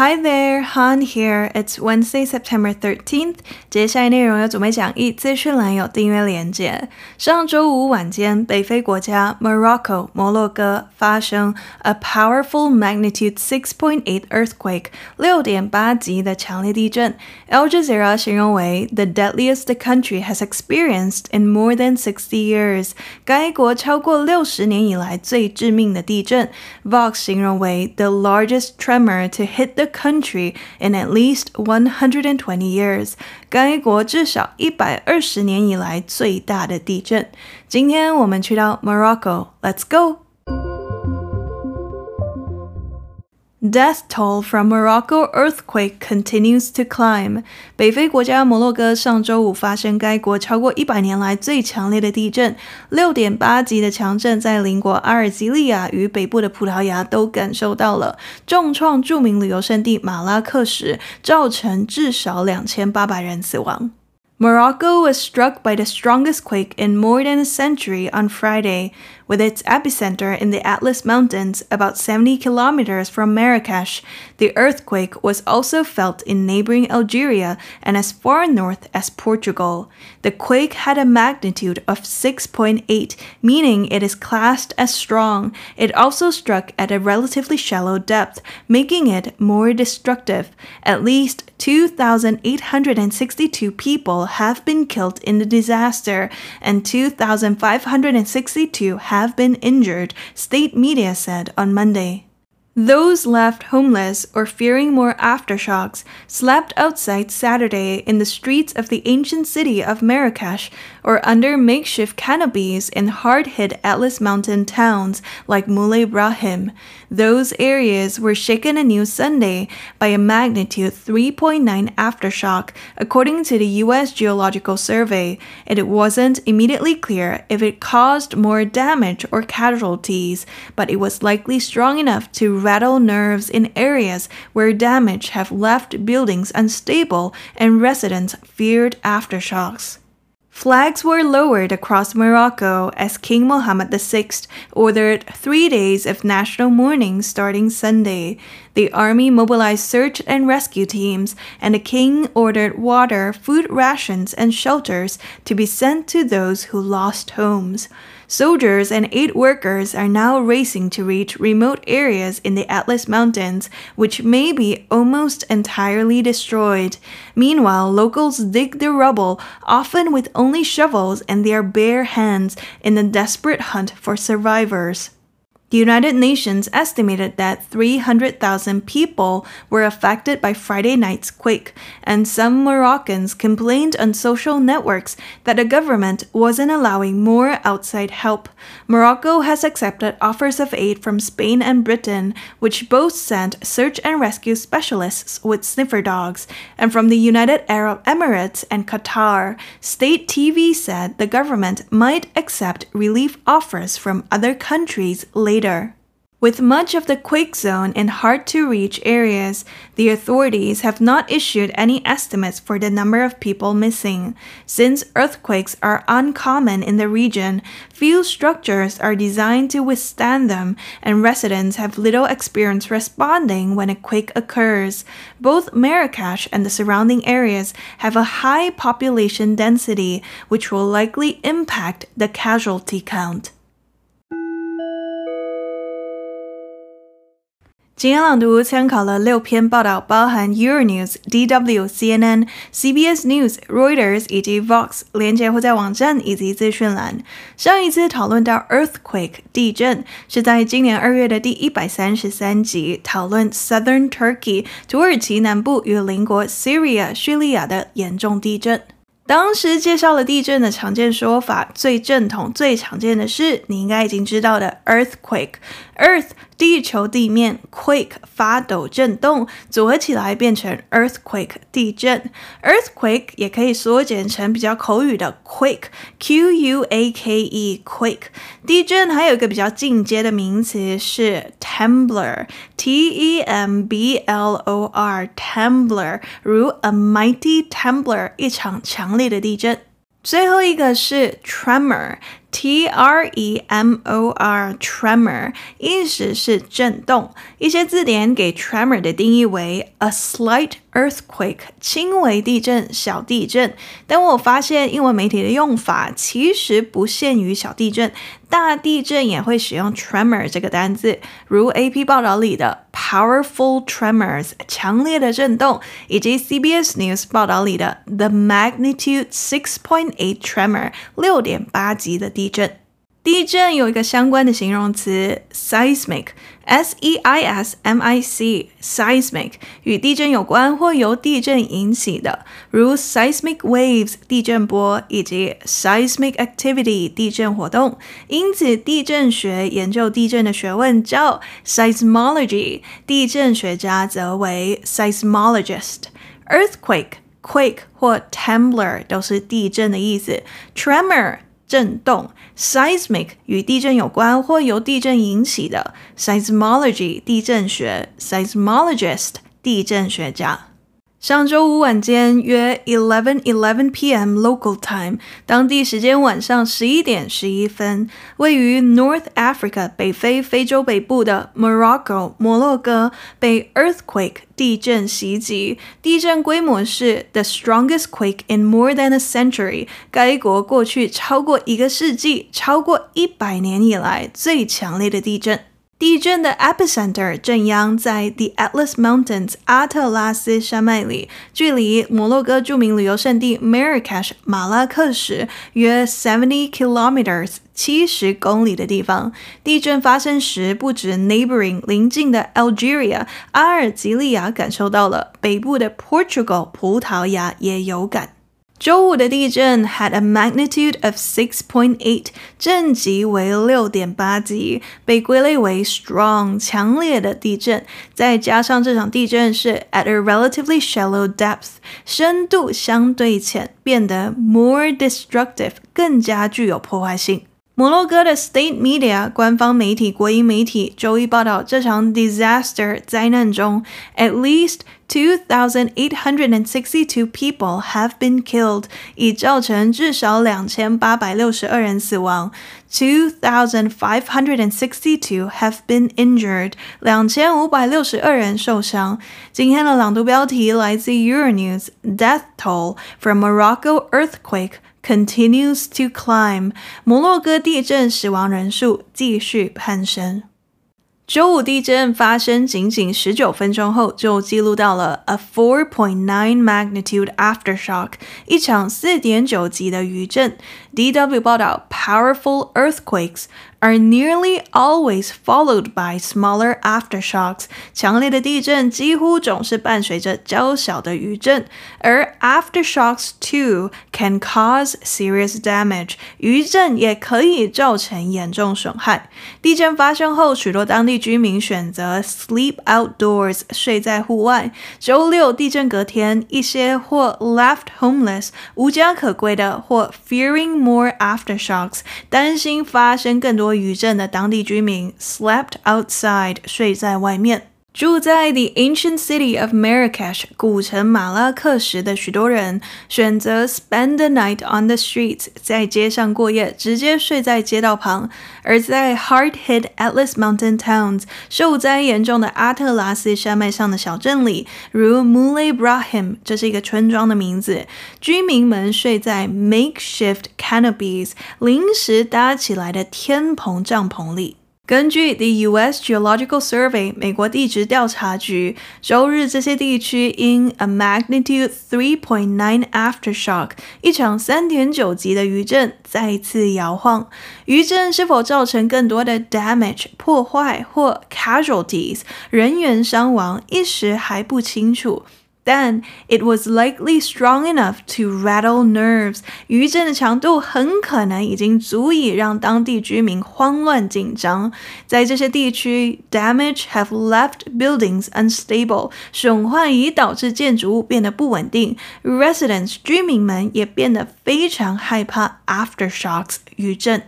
Hi there, Han here. It's Wednesday, September 13th. 接下来内容有准备讲义，资讯栏有订阅连结。上周五晚间，北非国家 Morocco 摩洛哥发生 a powerful magnitude 6.8 earthquake 六点八级的强烈地震。Al Jazeera 形容为 the deadliest the country has experienced in more than sixty years。该国超过六十年以来最致命的地震。Vox 形容为 the largest tremor to hit the country in at least 120 years，该国至少一百二十年以来最大的地震。今天我们去到 Morocco，Let's go。 Death toll from Morocco earthquake continues to climb。北非国家摩洛哥上周五发生该国超过一百年来最强烈的地震，六点八级的强震在邻国阿尔及利亚与北部的葡萄牙都感受到了，重创着名旅游胜地马拉喀什，造成至少两千八百人死亡。Morocco was struck by the strongest quake in more than a century on Friday. with its epicenter in the Atlas Mountains, about 70 kilometers from Marrakesh. The earthquake was also felt in neighboring Algeria and as far north as Portugal. The quake had a magnitude of 6.8, meaning it is classed as strong. It also struck at a relatively shallow depth, making it more destructive. At least 2,862 people have been killed in the disaster, and 2,562 have have been injured, state media said on Monday. Those left homeless or fearing more aftershocks slept outside Saturday in the streets of the ancient city of Marrakesh or under makeshift canopies in hard hit Atlas Mountain towns like Moulay Brahim. Those areas were shaken anew Sunday by a magnitude 3.9 aftershock, according to the U.S. Geological Survey. and It wasn't immediately clear if it caused more damage or casualties, but it was likely strong enough to rattle nerves in areas where damage have left buildings unstable and residents feared aftershocks. Flags were lowered across Morocco as King Mohammed VI ordered three days of national mourning starting Sunday. The army mobilized search and rescue teams, and the king ordered water, food rations, and shelters to be sent to those who lost homes. Soldiers and aid workers are now racing to reach remote areas in the Atlas Mountains, which may be almost entirely destroyed. Meanwhile, locals dig the rubble, often with only shovels and their bare hands, in a desperate hunt for survivors. The United Nations estimated that 300,000 people were affected by Friday night's quake, and some Moroccans complained on social networks that the government wasn't allowing more outside help. Morocco has accepted offers of aid from Spain and Britain, which both sent search and rescue specialists with sniffer dogs, and from the United Arab Emirates and Qatar. State TV said the government might accept relief offers from other countries later With much of the quake zone in hard to reach areas, the authorities have not issued any estimates for the number of people missing. Since earthquakes are uncommon in the region, few structures are designed to withstand them, and residents have little experience responding when a quake occurs. Both Marrakesh and the surrounding areas have a high population density, which will likely impact the casualty count. 今天朗读参考了六篇报道，包含 Euronews、DW、CNN、CBS News、Reuters 以及 Vox，连接会在网站以及资讯栏。上一次讨论到 earthquake 地震，是在今年二月的第一百三十三集，讨论 Southern Turkey 土耳其南部与邻国 Syria 叙利亚的严重地震。当时介绍了地震的常见说法，最正统、最常见的是你应该已经知道的 earthquake。Earth 地球地面，quake 发抖震动，组合起来变成 earthquake 地震。earthquake 也可以缩减成比较口语的 quake，q u a k e quake。地震还有一个比较进阶的名词是 tembler，t e m b l o r tembler，如 a mighty tembler，一场强烈的地震。最后一个是 tremor。T R E M O R，tremor，意思是震动。一些字典给 tremor 的定义为 a slight earthquake，轻微地震、小地震。但我发现英文媒体的用法其实不限于小地震，大地震也会使用 tremor 这个单字，如 AP 报道里的 powerful tremors，强烈的震动，以及 CBS News 报道里的 the magnitude six point eight tremor，六点八级的地地震。地震有一个相关的形容词 seismic，s e i s m i c，seismic 与地震有关或由地震引起的，如 seismic waves 地震波以及 seismic activity 地震活动。因此，地震学研究地震的学问叫 seismology，地震学家则为 seismologist。earthquake、quake 或 trembler 都是地震的意思，tremor。震动，seismic 与地震有关或由地震引起的，seismology 地震学，seismologist 地震学家。上周五晚间约 eleven eleven p.m. local time，当地时间晚上十一点十一分，位于 North Africa 北非非洲北部的 Morocco 摩洛哥被 earthquake 地震袭击，地震规模是 the strongest quake in more than a century，该国过去超过一个世纪、超过一百年以来最强烈的地震。地震的 epicenter 震央在 The Atlas Mountains 阿特拉斯山脉里，距离摩洛哥著名旅游胜地 Marrakesh 马拉喀什约 seventy kilometers 七十公里的地方。地震发生时，不止 neighboring 邻近的 Algeria 阿尔及利亚感受到了，北部的 Portugal 葡萄牙也有感。周五的地震 had a magnitude of six point eight，震级为六点八级，被归类为 strong 强烈的地震。再加上这场地震是 at a relatively shallow depth，深度相对浅，变得 more destructive 更加具有破坏性。 摩洛哥的 State Media 官方媒体国营媒体周一报道，这场 disaster 灾难中，at least two thousand eight hundred and sixty two people have been killed，已造成至少两千八百六十二人死亡；two thousand five hundred and sixty two have been injured，两千五百六十二人受伤。今天的朗读标题来自 Euronews，Death toll from Morocco earthquake。 Continues to climb，摩洛哥地震死亡人数继续攀升。周五地震发生仅仅十九分钟后，就记录到了 a four point nine magnitude aftershock，一场四点九级的余震。DW 报道，powerful earthquakes are nearly always followed by smaller aftershocks。强烈的地震几乎总是伴随着较小的余震，而 aftershocks too can cause serious damage。余震也可以造成严重损害。地震发生后，许多当地居民选择 sleep outdoors，睡在户外。周六地震隔天，一些或 left homeless，无家可归的，或 fearing More aftershocks，担心发生更多 余震的当地居民 slept outside，睡在外面。 住在 the ancient city of Marrakesh 古城马拉喀什的许多人选择 spend the night on the streets，在街上过夜，直接睡在街道旁；而在 hard-hit Atlas Mountain towns 受灾严重的阿特拉斯山脉上的小镇里，如 Moulay Brahim，这是一个村庄的名字，居民们睡在 makeshift canopies 临时搭起来的天棚帐篷里。根据 The U.S. Geological Survey 美国地质调查局，周日这些地区因 a magnitude three point nine aftershock 一场三点九级的余震再次摇晃。余震是否造成更多的 damage 破坏或 casualties 人员伤亡，一时还不清楚。但 it was likely strong enough to rattle nerves。余震的强度很可能已经足以让当地居民慌乱紧张。在这些地区，damage have left buildings unstable。损坏已导致建筑物变得不稳定。Residents 居民们也变得非常害怕 aftershocks 余震。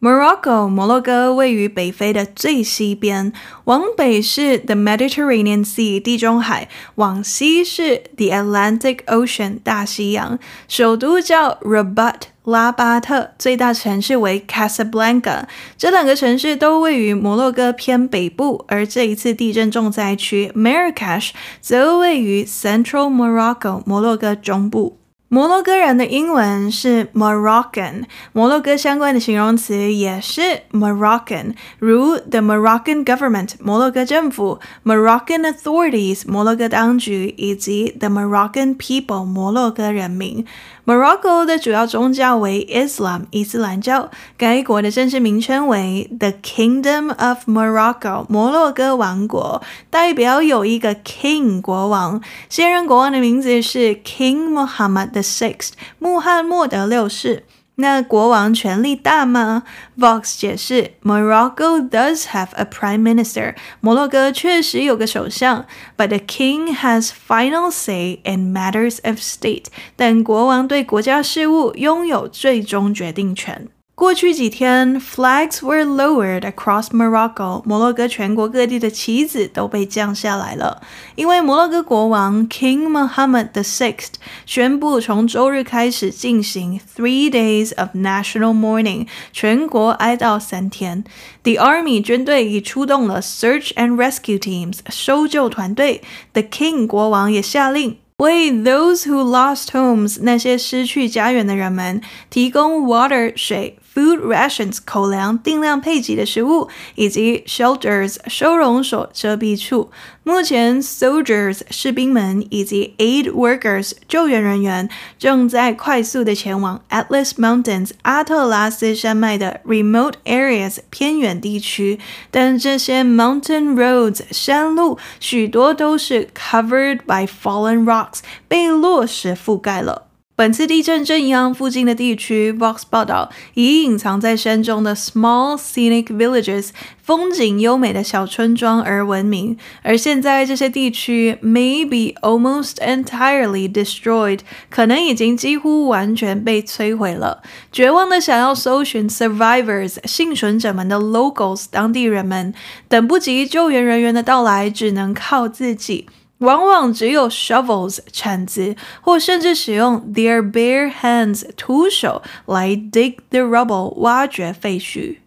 Morocco 摩洛哥位于北非的最西边，往北是 the Mediterranean Sea 地中海，往西是 the Atlantic Ocean 大西洋。首都叫 Rabat 拉巴特，最大城市为 Casablanca。这两个城市都位于摩洛哥偏北部，而这一次地震重灾区 Marrakesh 则位于 Central Morocco，摩洛哥中部。摩洛哥人的英文是 Moroccan，摩洛哥相关的形容词也是 Moroccan，如 the Moroccan government，摩洛哥政府；Moroccan authorities，摩洛哥当局；以及 the Moroccan people，摩洛哥人民。Morocco 的主要宗教为 Islam，伊斯兰教。该国的正式名称为 The Kingdom of Morocco，摩洛哥王国，代表有一个 King 国王。现任国王的名字是 King Muhammad the Sixth，穆罕默德六世。那国王权力大吗？Vox 解释，Morocco does have a prime minister。摩洛哥确实有个首相，but the king has final say in matters of state。但国王对国家事务拥有最终决定权。 过去几天，flags were lowered across Morocco。摩洛哥全国各地的旗子都被降下来了，因为摩洛哥国王 King Mohammed the Sixth 宣布从周日开始进行 three days of national mourning，全国哀悼三天。The army 军队已出动了 search and rescue teams 搜救团队。The King 国王也下令。为 those who lost homes 那些失去家园的人们提供 water 水。 Food rations 口粮定量配给的食物，以及 shelters 收容所遮蔽处。目前，soldiers 士兵们以及 aid workers 救援人员正在快速的前往 Atlas Mountains 阿特拉斯山脉的 remote areas 偏远地区。但这些 mountain roads 山路许多都是 covered by fallen rocks 被落石覆盖了。本次地震震央附近的地区，Vox 报道以隐藏在山中的 small scenic villages 风景优美的小村庄而闻名。而现在这些地区 may be almost entirely destroyed，可能已经几乎完全被摧毁了。绝望的想要搜寻 survivors 幸存者们的 locals 当地人们，等不及救援人员的到来，只能靠自己。往往只有 shovels 铲子，或甚至使用 their bare hands 徒手来 dig the rubble 挖掘废墟。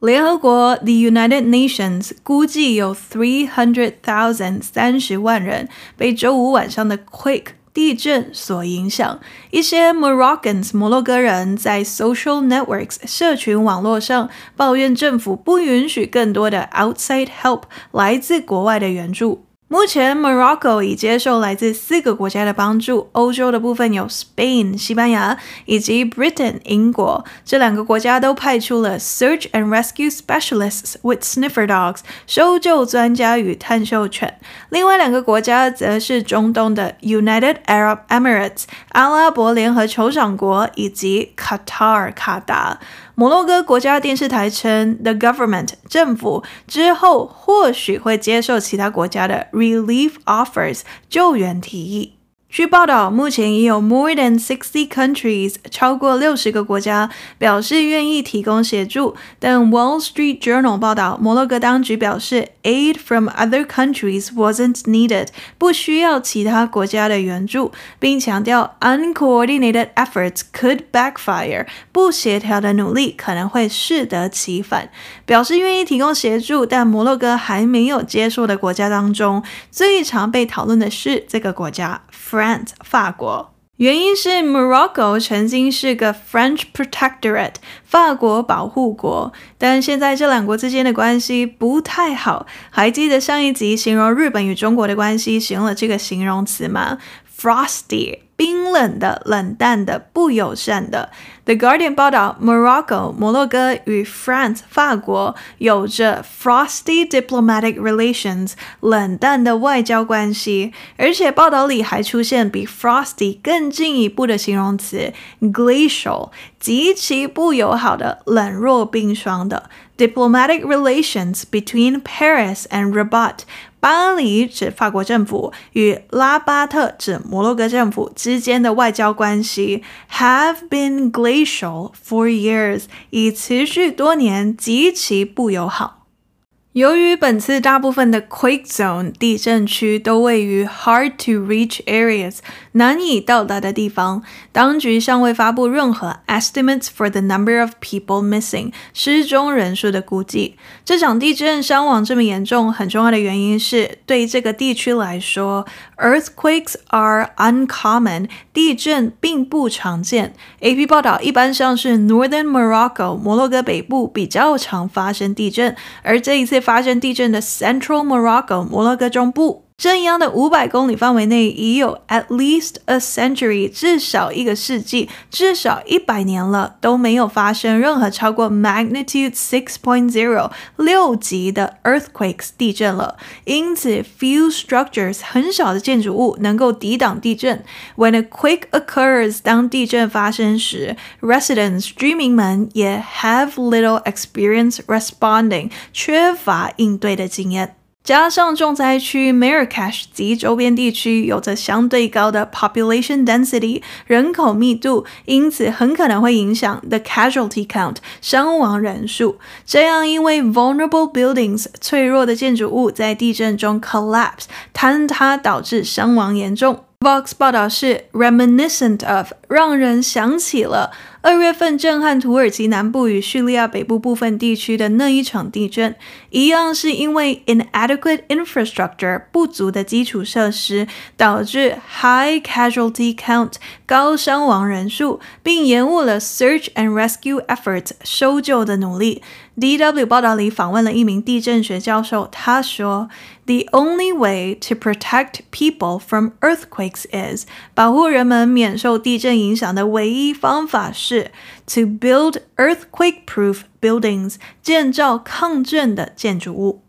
联合国 The United Nations 估计有 three hundred thousand 三十万人被周五晚上的 quake 地震所影响。一些 Moroccans 摩洛哥人在 social networks 社群网络上抱怨政府不允许更多的 outside help 来自国外的援助。 目前，Morocco 已接受来自四个国家的帮助。欧洲的部分有 Spain 西班牙以及 Britain 英国，这两个国家都派出了 search and rescue specialists with sniffer dogs 搜救专家与探嗅犬。另外两个国家则是中东的 United Arab Emirates 阿拉伯联合酋长国以及 Qatar 卡达。摩洛哥国家电视台称，the government 政府之后或许会接受其他国家的 relief offers 救援提议。据报道，目前已有 more than sixty countries 超过六十个国家表示愿意提供协助。但 Wall Street Journal 报道，摩洛哥当局表示，aid from other countries wasn't needed，不需要其他国家的援助，并强调 uncoordinated efforts could backfire，不协调的努力可能会适得其反。表示愿意提供协助，但摩洛哥还没有接受的国家当中，最常被讨论的是这个国家。France 法国，原因是 Morocco 曾经是个 French Protectorate 法国保护国，但现在这两国之间的关系不太好。还记得上一集形容日本与中国的关系使用了这个形容词吗 ？Frosty。冰冷的、冷淡的、不友善的。The Guardian 报道，Morocco 摩洛哥与 France 法国有着 frosty diplomatic relations 冷淡的外交关系，而且报道里还出现比 frosty 更进一步的形容词 glacial 极其不友好的、冷若冰霜的 diplomatic relations between Paris and Rabat。 巴黎指法国政府与拉巴特指摩洛哥政府之间的外交关系 have been glacial for years，已持续多年，极其不友好。由于本次大部分的 quake zone 地震区都位于 hard to reach areas 难以到达的地方，当局尚未发布任何 estimates for the number of people missing 失踪人数的估计。这场地震伤亡这么严重，很重要的原因是对这个地区来说，earthquakes are uncommon 地震并不常见。AP 报道，一般像是 Northern Morocco 摩洛哥北部比较常发生地震，而这一次。发生地震的 Central Morocco 摩洛哥中部，震央的五百公里范围内已有 at least a century 至少一个世纪，至少一百年了都没有发生任何超过 magnitude six point zero 六级的 earthquakes 地震了。因此，few structures 很少的建筑物能够抵挡地震。When a quake occurs 当地震发生时，residents 居民们也 have little experience responding 缺乏应对的经验。 加上重灾区 Marrakesh 及周边地区有着相对高的 population density 人口密度，因此很可能会影响 the casualty count 伤亡人数。这样，因为 vulnerable buildings 脆弱的建筑物在地震中 collapse 坍塌，导致伤亡严重。Vox 报道是 reminiscent of 让人想起了。二月份震撼土耳其南部与叙利亚北部部分地区的那一场地震，一样是因为 inadequate infrastructure 不足的基础设施，导致 high casualty count 高伤亡人数，并延误了 search and rescue efforts 搜救的努力。DW 报道里访问了一名地震学教授，他说：“The only way to protect people from earthquakes is 保护人们免受地震影响的唯一方法是 to build earthquake-proof buildings 建造抗震的建筑物。”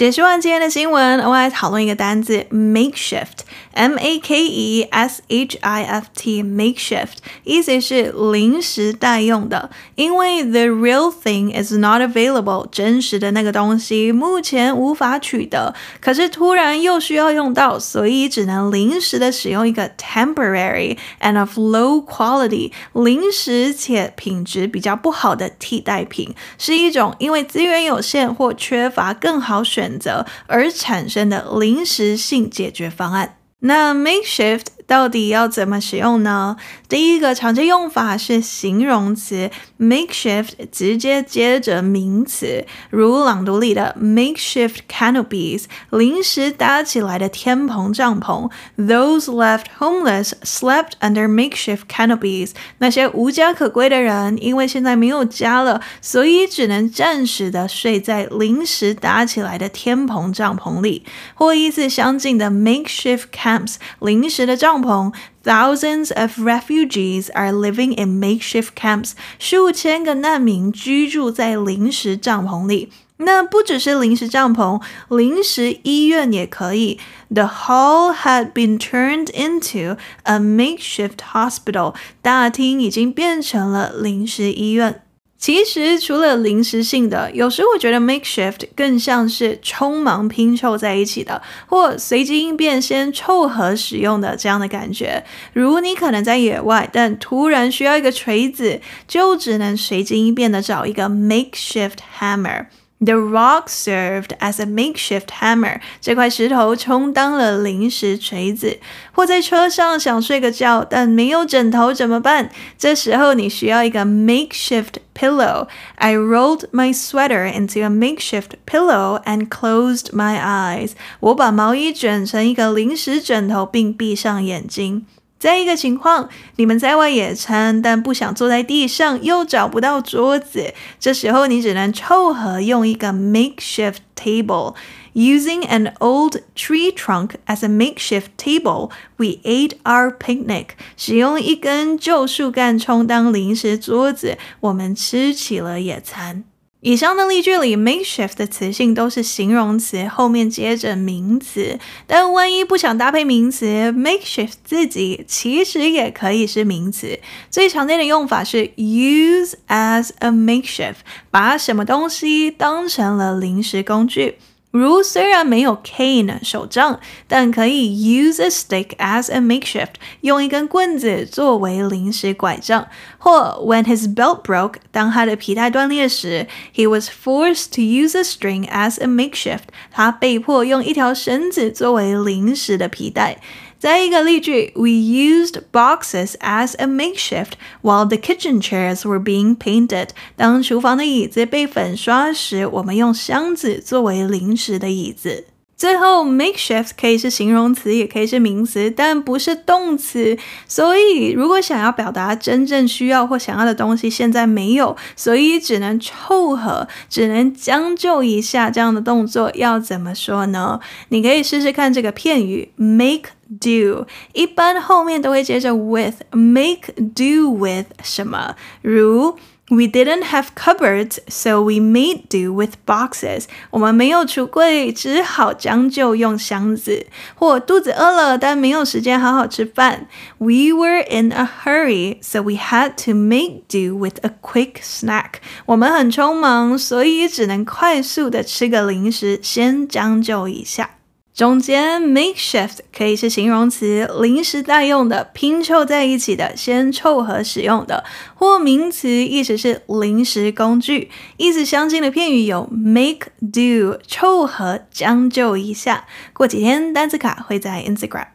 解释完今天的新闻，我们来讨论一个单字：makeshift。M A K E S H I F T，makeshift，意思是临时代用的。因为 the real thing is not available，真实的那个东西目前无法取得，可是突然又需要用到，所以只能临时的使用一个 temporary and of low quality，临时且品质比较不好的替代品，是一种因为资源有限或缺乏更好选选择而产生的临时性解决方案。那 makeshift 到底要怎么使用呢？第一个常见用法是形容词 makeshift 直接接着名词，如朗读里的 makeshift canopies 临时搭起来的天棚帐篷。Those left homeless slept under makeshift canopies。那些无家可归的人，因为现在没有家了，所以只能暂时的睡在临时搭起来的天棚帐篷里。或意思相近的 makeshift camps 临时的帐篷。Thousands of refugees are living in makeshift camps。数千个难民居住在临时帐篷里。那不只是临时帐篷，临时医院也可以。The hall had been turned into a makeshift hospital。大厅已经变成了临时医院。 其实除了临时性的，有时我觉得 makeshift 更像是匆忙拼凑在一起的，或随机应变先凑合使用的这样的感觉。如你可能在野外，但突然需要一个锤子，就只能随机应变的找一个 makeshift hammer。The rock served as a makeshift hammer。这块石头充当了临时锤子。或在车上想睡个觉，但没有枕头怎么办？这时候你需要一个 makeshift pillow。I rolled my sweater into a makeshift pillow and closed my eyes。我把毛衣卷成一个临时枕头，并闭上眼睛。 再一个情况，你们在外野餐，但不想坐在地上，又找不到桌子，这时候你只能凑合用一个 makeshift table。Using an old tree trunk as a makeshift table, we ate our picnic。使用一根旧树干充当临时桌子，我们吃起了野餐。以上的例句里，makeshift 的词性都是形容词，后面接着名词。但万一不想搭配名词，makeshift 自己其实也可以是名词。最常见的用法是 use as a makeshift，把什么东西当成了临时工具。如虽然没有 cane 手杖，但可以 use a stick as a makeshift，用一根棍子作为临时拐杖。或 when his belt broke，当他的皮带断裂时，he was forced to use a string as a makeshift，他被迫用一条绳子作为临时的皮带。再一个例句，We used boxes as a makeshift while the kitchen chairs were being painted。当厨房的椅子被粉刷时，我们用箱子作为临时的椅子。最后，makeshift 可以是形容词，也可以是名词，但不是动词。所以，如果想要表达真正需要或想要的东西现在没有，所以只能凑合，只能将就一下，这样的动作要怎么说呢？你可以试试看这个片语，make。do 一般后面都会接着 with make do with 什么？如 We didn't have cupboards, so we made do with boxes. 我们没有橱柜，只好将就用箱子。或肚子饿了，但没有时间好好吃饭。We were in a hurry, so we had to make do with a quick snack. 我们很匆忙，所以只能快速的吃个零食，先将就一下。 中间 makeshift 可以是形容词，临时代用的，拼凑在一起的，先凑合使用的；或名词，意思是临时工具。意思相近的片语有 make do，凑合将就一下。过几天单词卡会在 Instagram。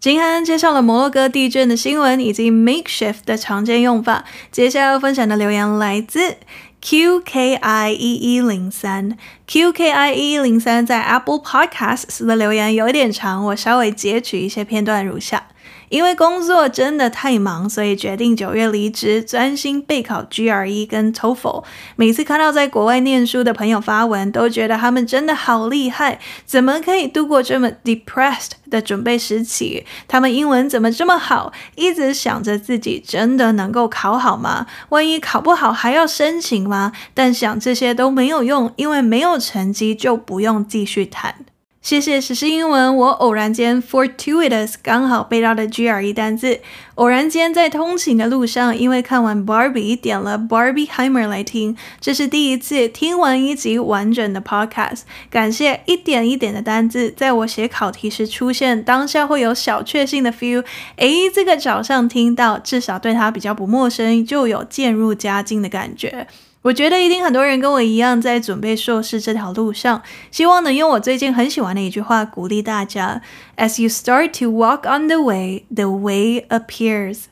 今天介绍了摩洛哥地震的新闻以及 makeshift 的常见用法。接下来要分享的留言来自。QKIE 一零三，QKIE 一零三在 Apple Podcasts 的留言有点长，我稍微截取一些片段如下。因为工作真的太忙，所以决定九月离职，专心备考 GRE 跟 TOEFL。每次看到在国外念书的朋友发文，都觉得他们真的好厉害，怎么可以度过这么 depressed 的准备时期？他们英文怎么这么好？一直想着自己真的能够考好吗？万一考不好还要申请吗？但想这些都没有用，因为没有成绩就不用继续谈。谢谢时事英文，我偶然间 fortuitous 刚好背到的 GRE 单字。偶然间在通勤的路上，因为看完 Barbie 点了 Barbieheimer 来听，这是第一次听完一集完整的 podcast。感谢一点一点的单字，在我写考题时出现，当下会有小确幸的 feel。诶，这个早上听到，至少对他比较不陌生，就有渐入佳境的感觉。我觉得一定很多人跟我一样在准备硕士这条路上，希望能用我最近很喜欢的一句话鼓励大家：As you start to walk on the way, the way appears。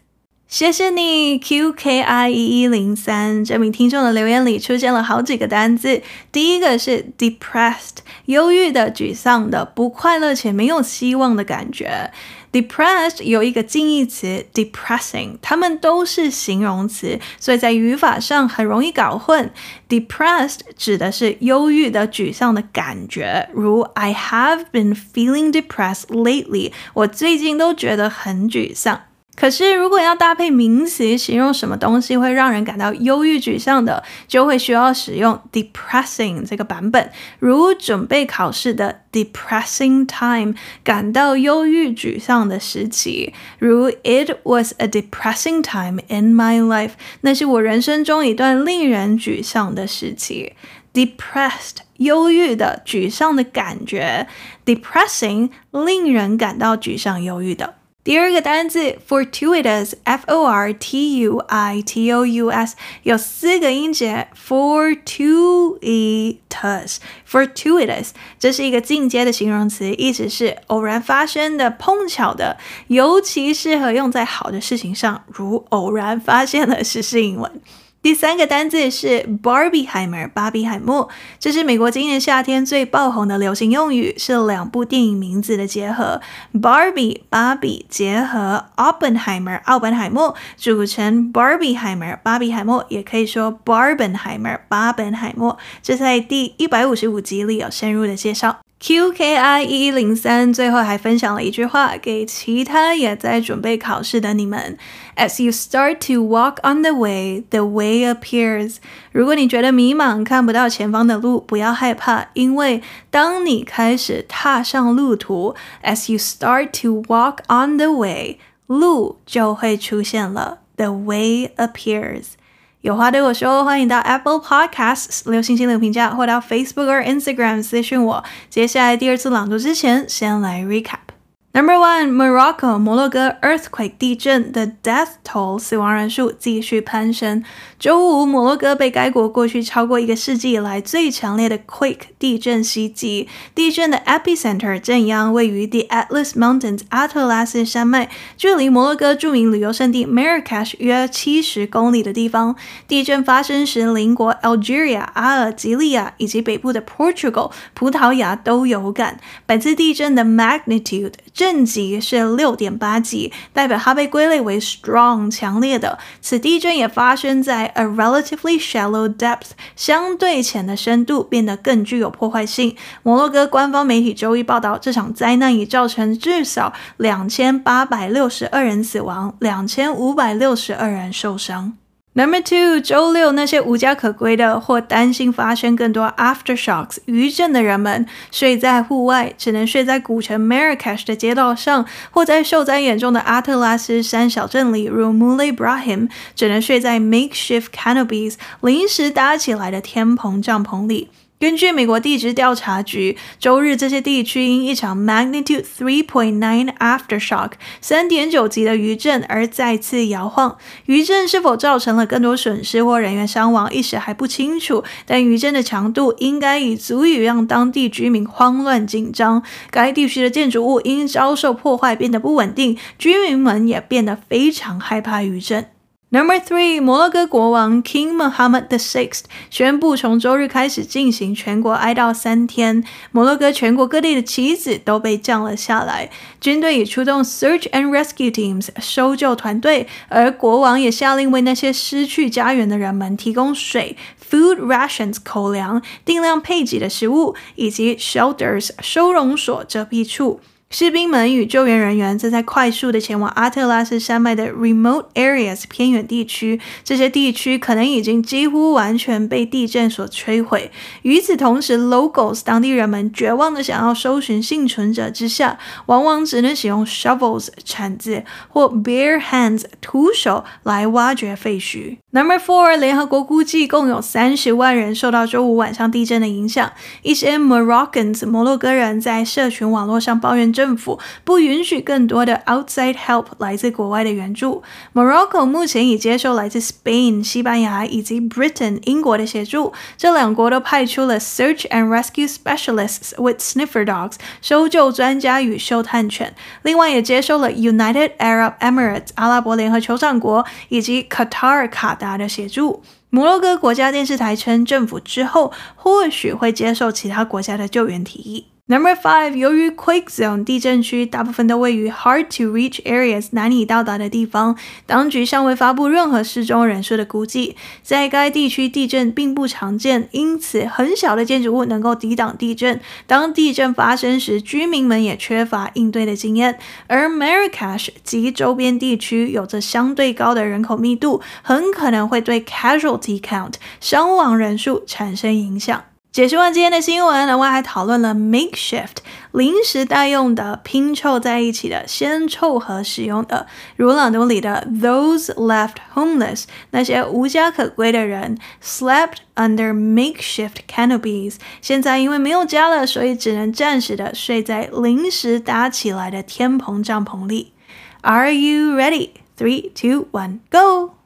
谢谢你，QKI 一一零三这名听众的留言里出现了好几个单字，第一个是 depressed，忧郁的、沮丧的、不快乐且没有希望的感觉。Depressed 有一个近义词 depressing，它们都是形容词，所以在语法上很容易搞混。Depressed 指的是忧郁的、沮丧的感觉，如 I have been feeling depressed lately，我最近都觉得很沮丧。可是，如果要搭配名词形容什么东西会让人感到忧郁沮丧的，就会需要使用 depressing 这个版本。如准备考试的 depressing time，感到忧郁沮丧的时期。如 It was a depressing time in my life，那是我人生中一段令人沮丧的时期。Depressed，忧郁的、沮丧的感觉。Depressing，令人感到沮丧、忧郁的。第二个单字 fortuitous，f o r t u i t o u s，有四个音节，fortuitous，fortuitous，这是一个进阶的形容词，意思是偶然发生的、碰巧的，尤其适合用在好的事情上，如偶然发现了时事英文。第三个单字是 Barbieheimer，巴比海默，这是美国今年夏天最爆红的流行用语，是两部电影名字的结合。Barbie，芭比结合 Oppenheimer，奥本海默，组成 Barbieheimer，巴比海默，也可以说 Barbenheimer，巴本海默。这在第一百五十五集里有深入的介绍。QKI 一一零三最后还分享了一句话给其他也在准备考试的你们：As you start to walk on the way, the way appears。如果你觉得迷茫，看不到前方的路，不要害怕，因为当你开始踏上路途，As you start to walk on the way，路就会出现了，the way appears。有话对我说，欢迎到 Apple Podcasts 留星星留评价，或到 Facebook 或 Instagram 私讯我。接下来第二次朗读之前，先来 recap。Number one, Morocco 摩洛哥 earthquake 地震的 death toll 死亡人数继续攀升。周五，摩洛哥被该国过去超过一个世纪以来最强烈的 quake 地震袭击。地震的 epicenter 震央位于 the Atlas Mountains 阿特拉斯山脉，距离摩洛哥著名旅游胜地 Marrakesh 约七十公里的地方。地震发生时，邻国 Algeria 阿尔及利亚以及北部的 Portugal 葡萄牙都有感。本次地震的 magnitude 震级是六点八级，代表它被归类为 strong 强烈的。此地震也发生在 a relatively shallow depth 相对浅的深度，变得更具有破坏性。摩洛哥官方媒体周一报道，这场灾难已造成至少两千八百六十二人死亡，两千五百六十二人受伤。Number two，周六那些无家可归的或担心发生更多 aftershocks 余震的人们，睡在户外，只能睡在古城 Marrakesh 的街道上，或在受灾严重的阿特拉斯山小镇里如 muley brahim 只能睡在 makeshift canopies 临时搭起来的天棚帐篷里。根据美国地质调查局，周日这些地区因一场 magnitude three point nine aftershock 三点九级的余震而再次摇晃。余震是否造成了更多损失或人员伤亡，一时还不清楚。但余震的强度应该已足以让当地居民慌乱紧张。该地区的建筑物因遭受破坏变得不稳定，居民们也变得非常害怕余震。Number three，摩洛哥国王 King Mohammed the Sixth 宣布从周日开始进行全国哀悼三天。摩洛哥全国各地的旗子都被降了下来，军队已出动 search and rescue teams 搜救团队，而国王也下令为那些失去家园的人们提供水 food rations 口粮、定量配给的食物以及 shelters 收容所遮蔽处。士兵们与救援人员正在快速地前往阿特拉斯山脉的 remote areas 偏远地区，这些地区可能已经几乎完全被地震所摧毁。与此同时，locals 当地人们绝望的想要搜寻幸存者之下，往往只能使用 shovels 铲子或 bare hands 徒手来挖掘废墟。Number four，联合国估计共有三十万人受到周五晚上地震的影响。一些 Moroccans 摩洛哥人在社群网络上抱怨。政府不允许更多的 outside help 来自国外的援助。Morocco 目前已接受来自 Spain 西班牙以及 Britain 英国的协助，这两国都派出了 search and rescue specialists with sniffer dogs 搜救专家与嗅探犬。另外也接受了 United Arab Emirates 阿拉伯联合酋长国以及 Qatar 卡达的协助。摩洛哥国家电视台称，政府之后或许会接受其他国家的救援提议。Number five，由于 quake zone 地震区大部分都位于 hard to reach areas 难以到达的地方，当局尚未发布任何失踪人数的估计。在该地区地震并不常见，因此很小的建筑物能够抵挡地震。当地震发生时，居民们也缺乏应对的经验。而 Marrakesh 及周边地区有着相对高的人口密度，很可能会对 casualty count 伤亡人数产生影响。解释完今天的新闻，另外还讨论了 makeshift 临时代用的、拼凑在一起的、先凑合使用的。如朗读里的 those left homeless 那些无家可归的人 slept under makeshift canopies，现在因为没有家了，所以只能暂时的睡在临时搭起来的天棚帐篷里。Are you ready? Three, two, one, go!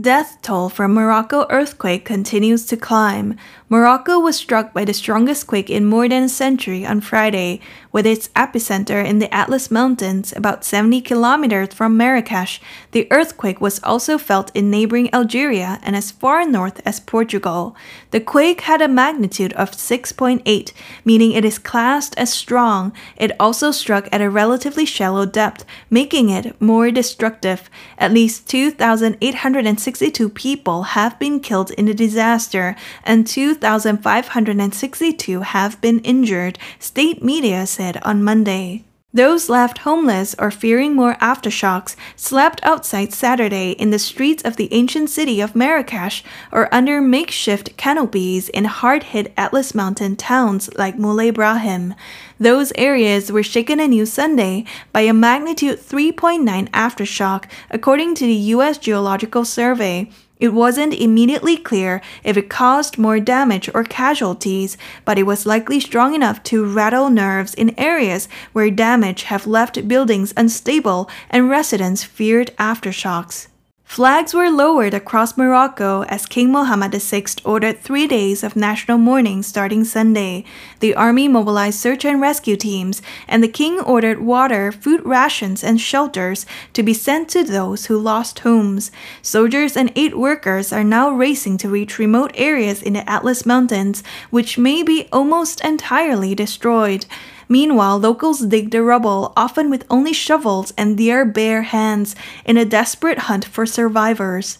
Death toll from Morocco earthquake continues to climb. Morocco was struck by the strongest quake in more than a century on Friday, with its epicenter in the Atlas Mountains, about 70 kilometers from Marrakesh. The earthquake was also felt in neighboring Algeria and as far north as Portugal. The quake had a magnitude of 6.8, meaning it is classed as strong. It also struck at a relatively shallow depth, making it more destructive. At least 2,862 people have been killed in the disaster, and 2,562 have been injured, state media said on Monday. Those left homeless or fearing more aftershocks slept outside Saturday in the streets of the ancient city of Marrakesh or under makeshift canopies in hard hit Atlas Mountain towns like Moulay Brahim. Those areas were shaken anew Sunday by a magnitude 3.9 aftershock, according to the U.S. Geological Survey. It wasn't immediately clear if it caused more damage or casualties, but it was likely strong enough to rattle nerves in areas where damage have left buildings unstable and residents feared aftershocks. Flags were lowered across Morocco as King Mohammed VI ordered three days of national mourning starting Sunday. The army mobilized search and rescue teams, and the king ordered water, food rations, and shelters to be sent to those who lost homes. Soldiers and aid workers are now racing to reach remote areas in the Atlas Mountains, which may be almost entirely destroyed. Meanwhile, locals dig the rubble, often with only shovels and their bare hands, in a desperate hunt for survivors.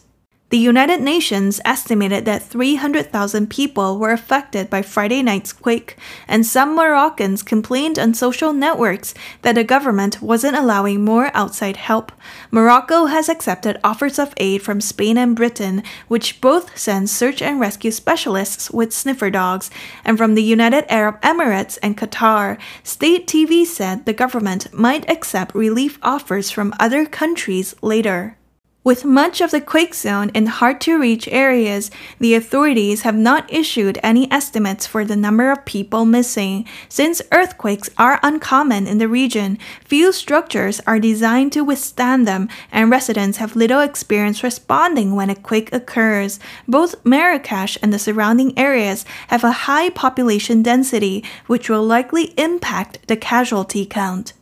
The United Nations estimated that 300,000 people were affected by Friday night's quake, and some Moroccans complained on social networks that the government wasn't allowing more outside help. Morocco has accepted offers of aid from Spain and Britain, which both send search and rescue specialists with sniffer dogs, and from the United Arab Emirates and Qatar. State TV said the government might accept relief offers from other countries later. With much of the quake zone in hard to reach areas, the authorities have not issued any estimates for the number of people missing. Since earthquakes are uncommon in the region, few structures are designed to withstand them, and residents have little experience responding when a quake occurs. Both Marrakesh and the surrounding areas have a high population density, which will likely impact the casualty count.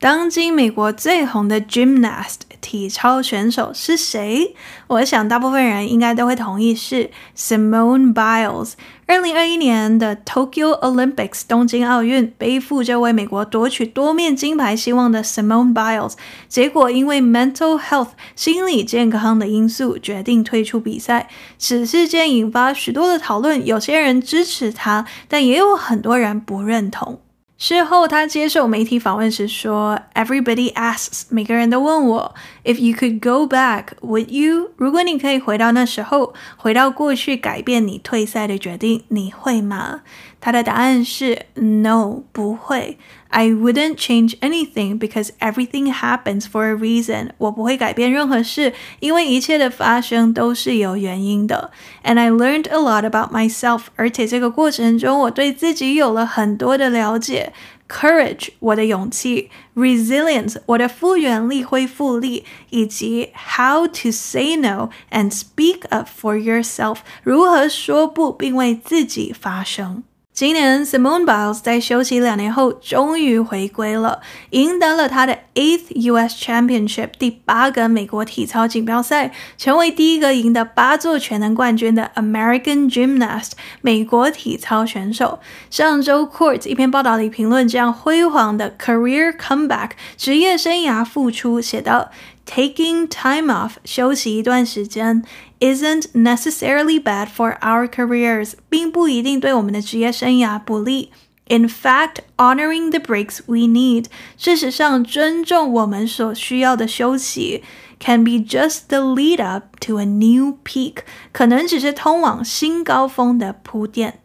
当今美国最红的 gymnast 体操选手是谁？我想大部分人应该都会同意是 Simone Biles。二零二一年的 Tokyo Olympics 东京奥运，背负着为美国夺取多面金牌希望的 Simone Biles，结果因为 mental health 心理健康的因素，决定退出比赛。此事件引发许多的讨论，有些人支持他，但也有很多人不认同。事后，他接受媒体访问时说：“Everybody asks，每个人都问我，If you could go back，would you？如果你可以回到那时候，回到过去改变你退赛的决定，你会吗？”他的答案是 “No，不会。” I wouldn't change anything because everything happens for a reason. 我不会改变任何事，因为一切的发生都是有原因的。And I learned a lot about myself. 而且这个过程中，我对自己有了很多的了解。Courage，我的勇气；Resilience，我的复原力、恢复力；以及 How to say no and speak up for yourself，如何说不并为自己发声。 今年，Simone Biles 在休息两年后终于回归了，赢得了他的 Eighth U.S. Championship 第八个美国体操锦标赛，成为第一个赢得八座全能冠军的 American Gymnast 美国体操选手。上周，Court 一篇报道里评论这样辉煌的 Career Comeback 职业生涯复出，写道。Taking time off 休息一段时间 isn't necessarily bad for our careers，并不一定对我们的职业生涯不利。In fact, honoring the breaks we need，事实上，尊重我们所需要的休息，can be just the lead up to a new peak，可能只是通往新高峰的铺垫。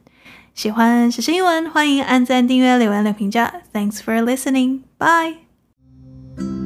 喜欢时事英文，欢迎按赞、订阅、留言、留评价。Thanks for listening. Bye.